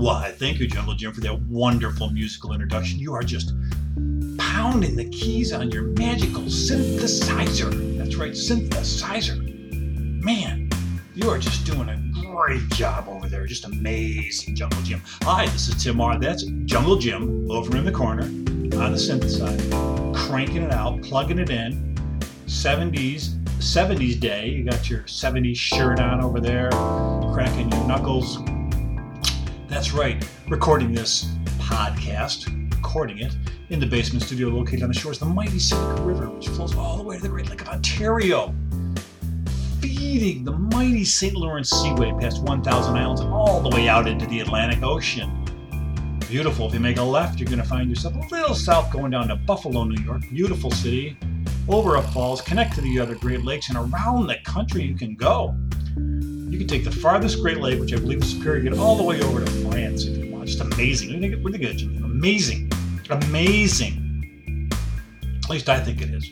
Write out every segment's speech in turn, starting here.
Why, thank you, Jungle Jim, for that wonderful musical introduction. You are just pounding the keys on your magical synthesizer. That's right, synthesizer. Man, you are just doing a great job over there. Just amazing, Jungle Jim. Hi, this is Tim R. That's Jungle Jim over in the corner on the synthesizer, cranking it out, plugging it in. 70s, 70s day. You got your 70s shirt on over there, cracking your knuckles. That's right, recording this podcast, recording it in the basement studio located on the shores of the mighty Seneca River, which flows all the way to the Great Lake of Ontario, feeding the mighty St. Lawrence Seaway past 1,000 islands all the way out into the Atlantic Ocean. Beautiful. If you make a left, you're going to find yourself a little south going down to Buffalo, New York. Beautiful city. Over a falls, connect to the other Great Lakes, and around the country you can go. You can take the farthest Great Lake, which I believe is Superior, get all the way over to France if you want. Just amazing. What do you? Amazing. Amazing. At least I think it is.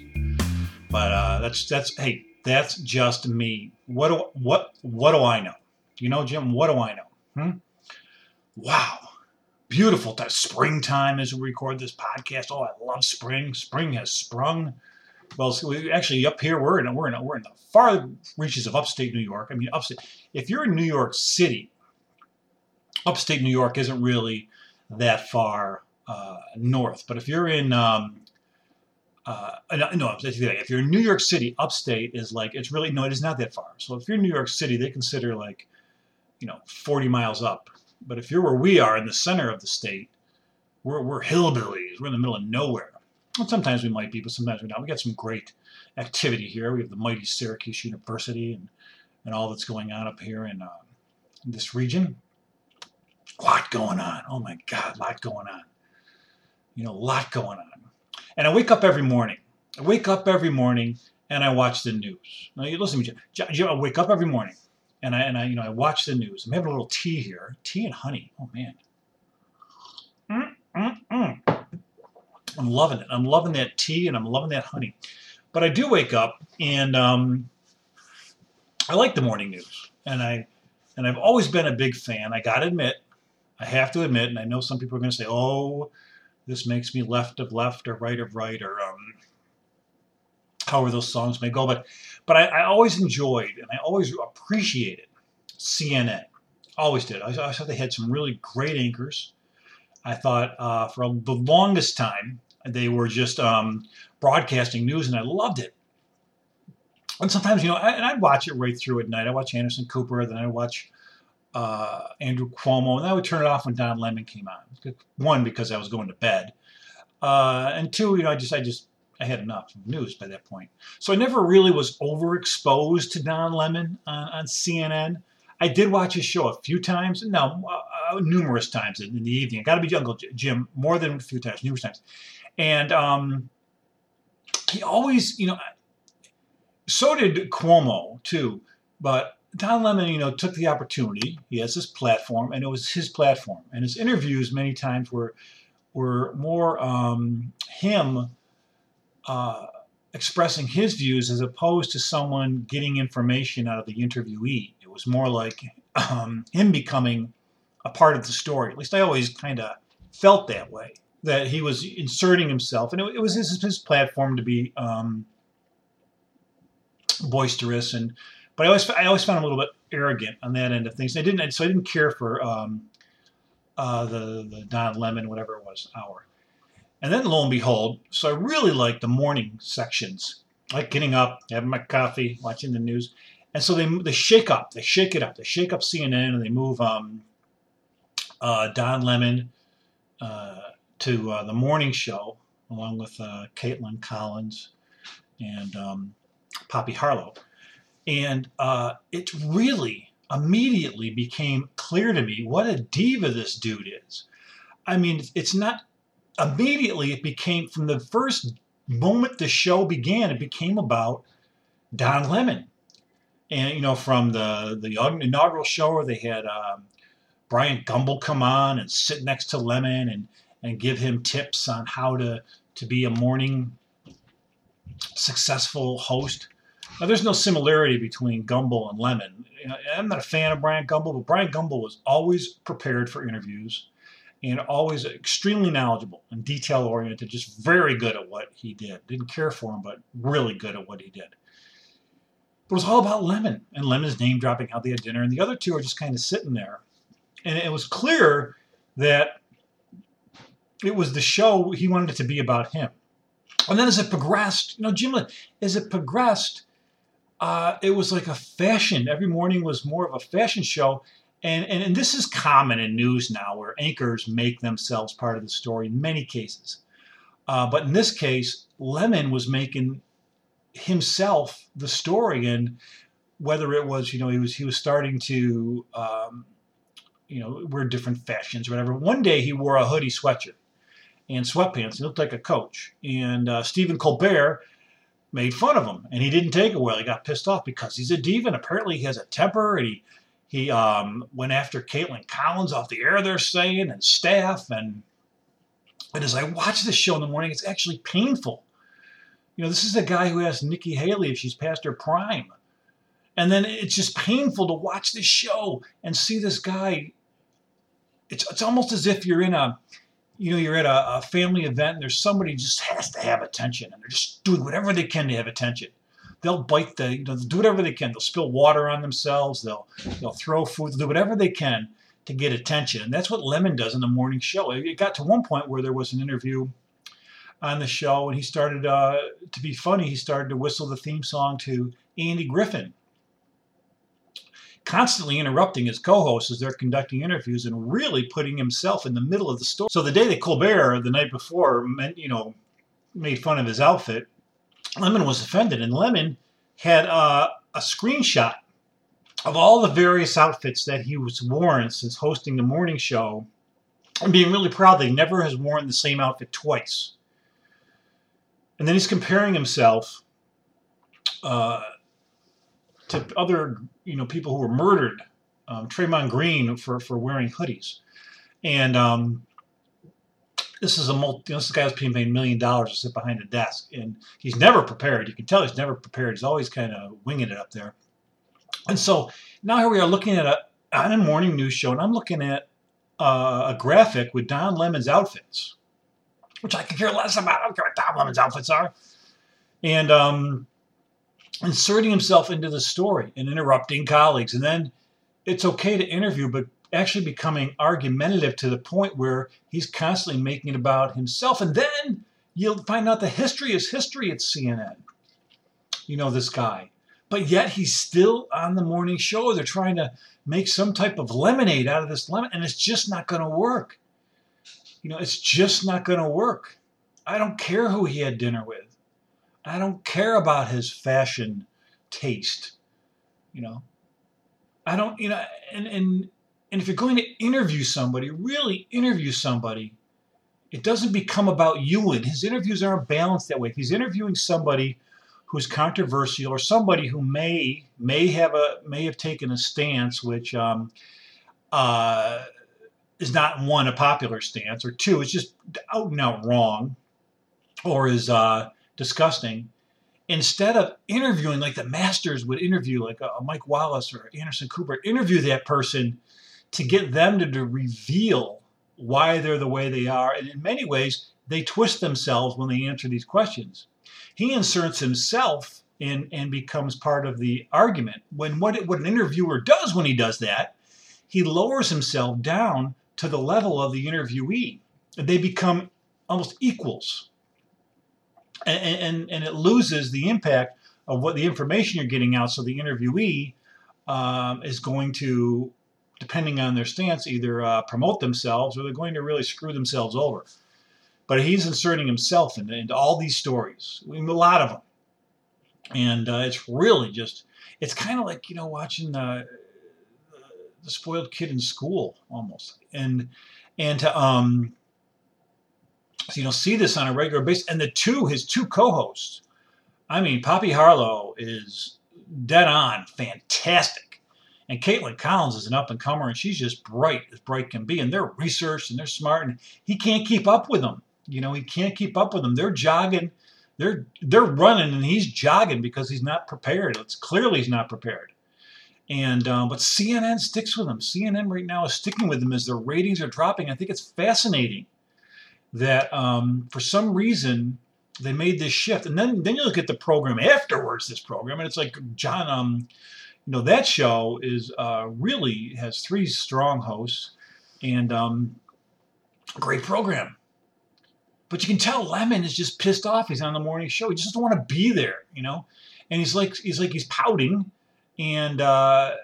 But uh, that's that's hey, that's just me. What do what what do I know? You know, Jim. What do I know? Hmm? Wow, beautiful time. Springtime as we record this podcast. Oh, I love spring. Spring has sprung. Well, so actually up here we're in we're in we're in the far reaches of upstate New York. I mean, upstate. If you're in New York City, upstate New York isn't really that far uh, north. But if you're in, um, uh, no, if you're in New York City, upstate is like it's really no, it is not that far. So if you're in New York City, they consider like, you know, 40 miles up. But if you're where we are in the center of the state, we're we're hillbillies. We're in the middle of nowhere. And sometimes we might be, but sometimes we're not. We got some great activity here. We have the mighty Syracuse University and and all that's going on up here in, uh, in this region. A lot going on. Oh my God, a lot going on you know, a lot going on. And I wake up every morning. I wake up every morning and I watch the news. Now, you listen to me, I wake up every morning and I, and I, you know, I watch the news. I'm having a little tea here, tea and honey. Oh man, I'm loving it. I'm loving that tea and I'm loving that honey. But I do wake up and um, I like the morning news, and I and I've always been a big fan. I got to admit, I have to admit, and I know some people are to say, "Oh, this makes me left of left or right of right or um, however those songs may go. But but I, I, always enjoyed and I always appreciated CNN. Always did. I, I thought they had some really great anchors. I thought uh, for the longest time they were just um, broadcasting news, and I loved it. And sometimes, you know, I, and I'd watch it right through at night. I watch Anderson Cooper, then I watch uh, Andrew Cuomo, and I would turn it off when Don Lemon came on. One because I was going to bed, uh, and two, you know, I just I just I had enough news by that point. So I never really was overexposed to Don Lemon on, on CNN. I did watch his show a few times, no, uh, numerous times in, in the evening. Got to be Jungle Jim more than a few times, numerous times, and um, he always, you know, so did Cuomo too, but Don Lemon, you know, took the opportunity. He has this platform, and it was his platform. And his interviews many times were were more um, him uh, expressing his views as opposed to someone getting information out of the interviewee. It was more like um, him becoming a part of the story. At least I always kind of felt that way. That he was inserting himself, and it, it was his, his, platform to be um, boisterous and but I always I always found him a little bit arrogant on that end of things. I didn't so I didn't care for um, uh, the the Don Lemon whatever it was hour. And then lo and behold, so I really like the morning sections, like getting up, having my coffee, watching the news. And so they they shake up, they shake it up, they shake up CNN, and they move um, uh, Don Lemon uh, to uh, the morning show along with uh, Kaitlan Collins and um, Poppy Harlow. And uh, it really immediately became clear to me what a diva this dude is. I mean, it's not immediately, it became from the first moment the show began, it became about Don Lemon. And, you know, from the, the inaugural show where they had um, Bryant Gumbel come on and sit next to Lemon and, and give him tips on how to, to be a morning successful host Now, there's no similarity between Gumbel and Lemon. You know, I'm not a fan of Brian Gumbel, but Brian Gumbel was always prepared for interviews and always extremely knowledgeable and detail oriented, just very good at what he did. Didn't care for him, but really good at what he did. But it was all about Lemon and Lemon's name dropping how they had dinner, and the other two are just kind of sitting there. And it was clear that it was the show he wanted it to be about him. And then as it progressed, you know, Jim, as it progressed, uh, it was like a fashion. Every morning was more of a fashion show. And, and, and this is common in news now where anchors make themselves part of the story in many cases. Uh, but in this case, Lemon was making himself the story. And whether it was, you know, he was he was starting to, um, you know, wear different fashions or whatever. One day he wore a hoodie sweatshirt and sweatpants. He looked like a coach. And uh, Stephen Colbert made fun of him, and he didn't take it well. He got pissed off because he's a diva, and apparently he has a temper, and he he um, went after Kaitlan Collins off the air. They're saying and staff, and and as I watch this show in the morning, it's actually painful. You know, this is the guy who asked Nikki Haley if she's past her prime. And then it's just painful to watch this show and see this guy. It's, it's almost as if you're in a, you know, you're at a, a, family event and there's somebody just has to have attention and they're just doing whatever they can to have attention. They'll bite the, you know, do whatever they can. They'll spill water on themselves. They'll, they'll throw food. They'll do whatever they can to get attention. And that's what Lemon does in the morning show. It got to one point where there was an interview on the show and he started uh, to be funny. He started to whistle the theme song to Andy Griffith constantly interrupting his co-hosts as they're conducting interviews and really putting himself in the middle of the story. So the day that Colbert, the night before, meant, you know, made fun of his outfit, Lemon was offended, and Lemon had uh, a screenshot of all the various outfits that he was worn since hosting the morning show, and being really proud that he never has worn the same outfit twice. And then he's comparing himself uh, to other you know people who were murdered, um, Draymond Green for for wearing hoodies, and um, this is a multi, you know, this guy's being paid million dollars to sit behind a desk, and he's never prepared. You can tell he's never prepared. He's always kind of winging it up there. And so now here we are looking at a on a morning news show, and I'm looking at uh, a graphic with Don Lemon's outfits, which I could care less about. I don't care what Don Lemon's outfits are. And um, inserting himself into the story and interrupting colleagues. And then it's okay to interview, but actually becoming argumentative to the point where he's constantly making it about himself. And then you'll find out the history is history at CNN. You know, this guy. But yet he's still on the morning show. They're trying to make some type of lemonade out of this lemon, and it's just not going to work. You know, it's just not going to work. I don't care who he had dinner with. I don't care about his fashion taste. You know, I don't, you know, and, and, and if you're going to interview somebody, really interview somebody, it doesn't become about you. And his interviews aren't balanced that way. If he's interviewing somebody who's controversial or somebody who may may have a may have taken a stance which um, uh, is not one a popular stance or two it's just out and out wrong or is uh, disgusting. Instead of interviewing like the masters would interview, like a, Mike Wallace or Anderson Cooper, interview that person to get them to, to reveal why they're the way they are. And in many ways, they twist themselves when they answer these questions. He inserts himself in and becomes part of the argument. When what, what an interviewer does when he does that, he lowers himself down to the level of the interviewee. They become almost equals and, and, and it loses the impact of what the information you're getting out. So the interviewee um, is going to, depending on their stance, either uh, promote themselves or they're going to really screw themselves over. But he's inserting himself into, into all these stories, I mean, a lot of them. And uh, it's really just, it's kind of like, you know, watching the, the spoiled kid in school almost. And, and to, um, you don't see this on a regular basis. And the two, his two co-hosts, I mean, Poppy Harlow is dead on, fantastic. And Kaitlan Collins is an up and comer, and she's just bright as bright can be. And they're researched and they're smart, and he can't keep up with them. You know, he can't keep up with them. They're jogging They're they're running and he's jogging because he's not prepared. It's clearly he's not prepared. And um, but CNN sticks with him. CNN right now is sticking with him as their ratings are dropping. I think it's fascinating that um, for some reason they made this shift. And then then you look at the program afterwards. This program and it's like John. Um, you know that show is uh, really has three strong hosts and um, great program. But you can tell Lemon is just pissed off. He's on the morning show. He just doesn't want to be there, you know. And he's like, he's like, he's pouting, and uh,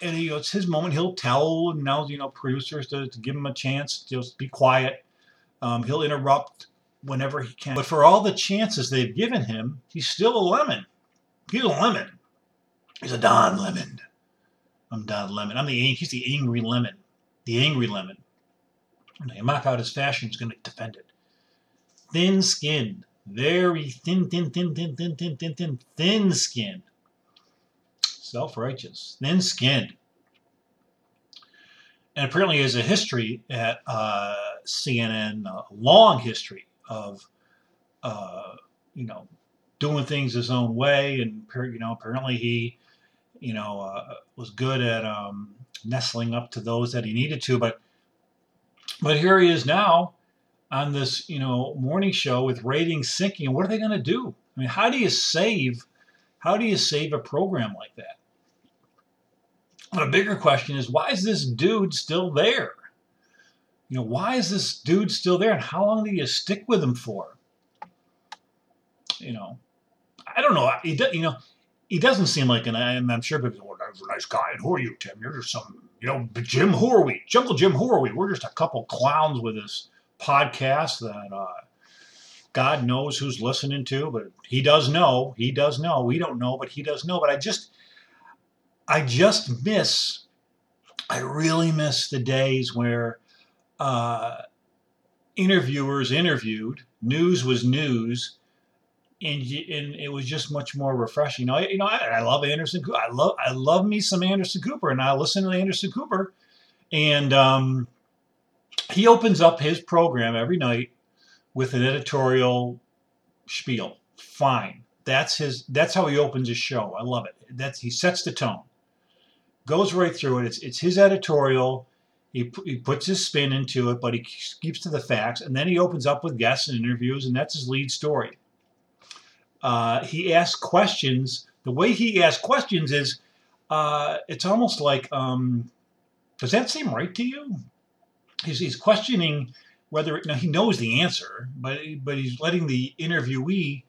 and you know, it's his moment. He'll tell now, you know, producers to, to give him a chance. Just be quiet. Um, he'll interrupt whenever he can. But for all the chances they've given him, he's still a lemon. He's a lemon. He's a Don Lemon. I'm Don Lemon. I'm the he's the angry lemon. The angry lemon. And you mock out his fashion, he's going to defend it thin skinned, very thin, thin, thin, thin, thin, thin, thin, thin, thin skinned. Self righteous, thin skinned. And apparently, has a history at uh, CNN, a long history of, uh, you know, doing things his own way. And, you know, apparently he, you know, uh, was good at um, nestling up to those that he needed to. But, but here he is now on this, you know, morning show with ratings sinking. What are they going to do? I mean, how do you save? How do you save a program like that? But a bigger question is, why is this dude still there? You know, why is this dude still there, and how long do you stick with him for? You know, I don't know. He, you know, he doesn't seem like an. I'm sure people, well, that's a nice guy. And who are you, Tim? You're just some, you know, Jim. Who are we? Jungle Jim. Who are we? We're just a couple clowns with this podcast that uh, God knows who's listening to, but He does know. He does know. We don't know, but He does know. But I just, I just miss. I really miss the days where uh, interviewers interviewed, news was news, and, and it was just much more refreshing. I, you know, I, I love Anderson. I love, I love me some Anderson Cooper, and I listen to Anderson Cooper, and um, he opens up his program every night with an editorial spiel. Fine. That's his that's how he opens his show. I love it. That's he sets the tone. Goes right through it. It's it's his editorial. He, he puts his spin into it, but he keeps to the facts. And then he opens up with guests and interviews, and that's his lead story. Uh, he asks questions. The way he asks questions is, uh, it's almost like, um, does that seem right to you? he's, he's questioning whether now he knows the answer, but but he's letting the interviewee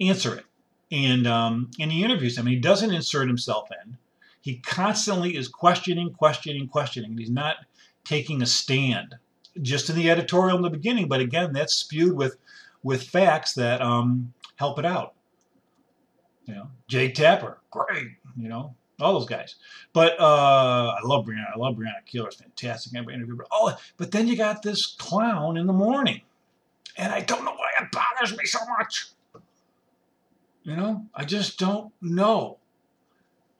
answer it, and um, and he interviews him. He doesn't insert himself in. He constantly is questioning, questioning, questioning. He's not taking a stand. Just in the editorial in the beginning, but again, that's spewed with with facts that um, help it out. You know, Jake Tapper, great. You know, all those guys. But uh, I love Brianna. I love Brianna Keilar. fantastic interview. But, oh, but then you got this clown in the morning. And I don't know why it bothers me so much. You know, I just don't know.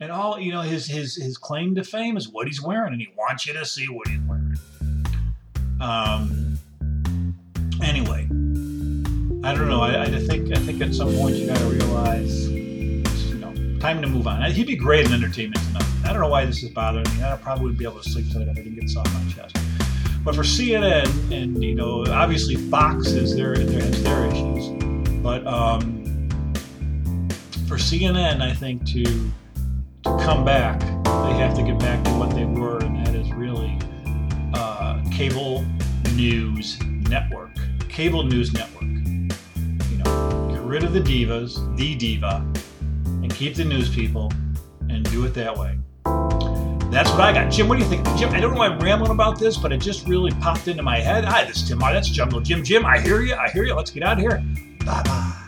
And all you know, his his his claim to fame is what he's wearing, and he wants you to see what he's wearing. Um. Anyway, I don't know. I, I think I think at some point you got to realize you know, time to move on. He'd be great in entertainment tonight. I don't know why this is bothering me. I probably would be able to sleep tonight if I didn't get this off my chest. But for CNN and you know, obviously Fox is their there has their issues. But um, for CNN, I think to come back, they have to get back to what they were, and that is really uh, cable news network, cable news network. You know, get rid of the divas, the diva, and keep the news people, and do it that way. That's what I got. Jim, what do you think? Jim, I don't know why I'm rambling about this, but it just really popped into my head. Hi, this is Tim. That's Jungle Jim. Jim, I hear you. I hear you. Let's get out of here. Bye bye.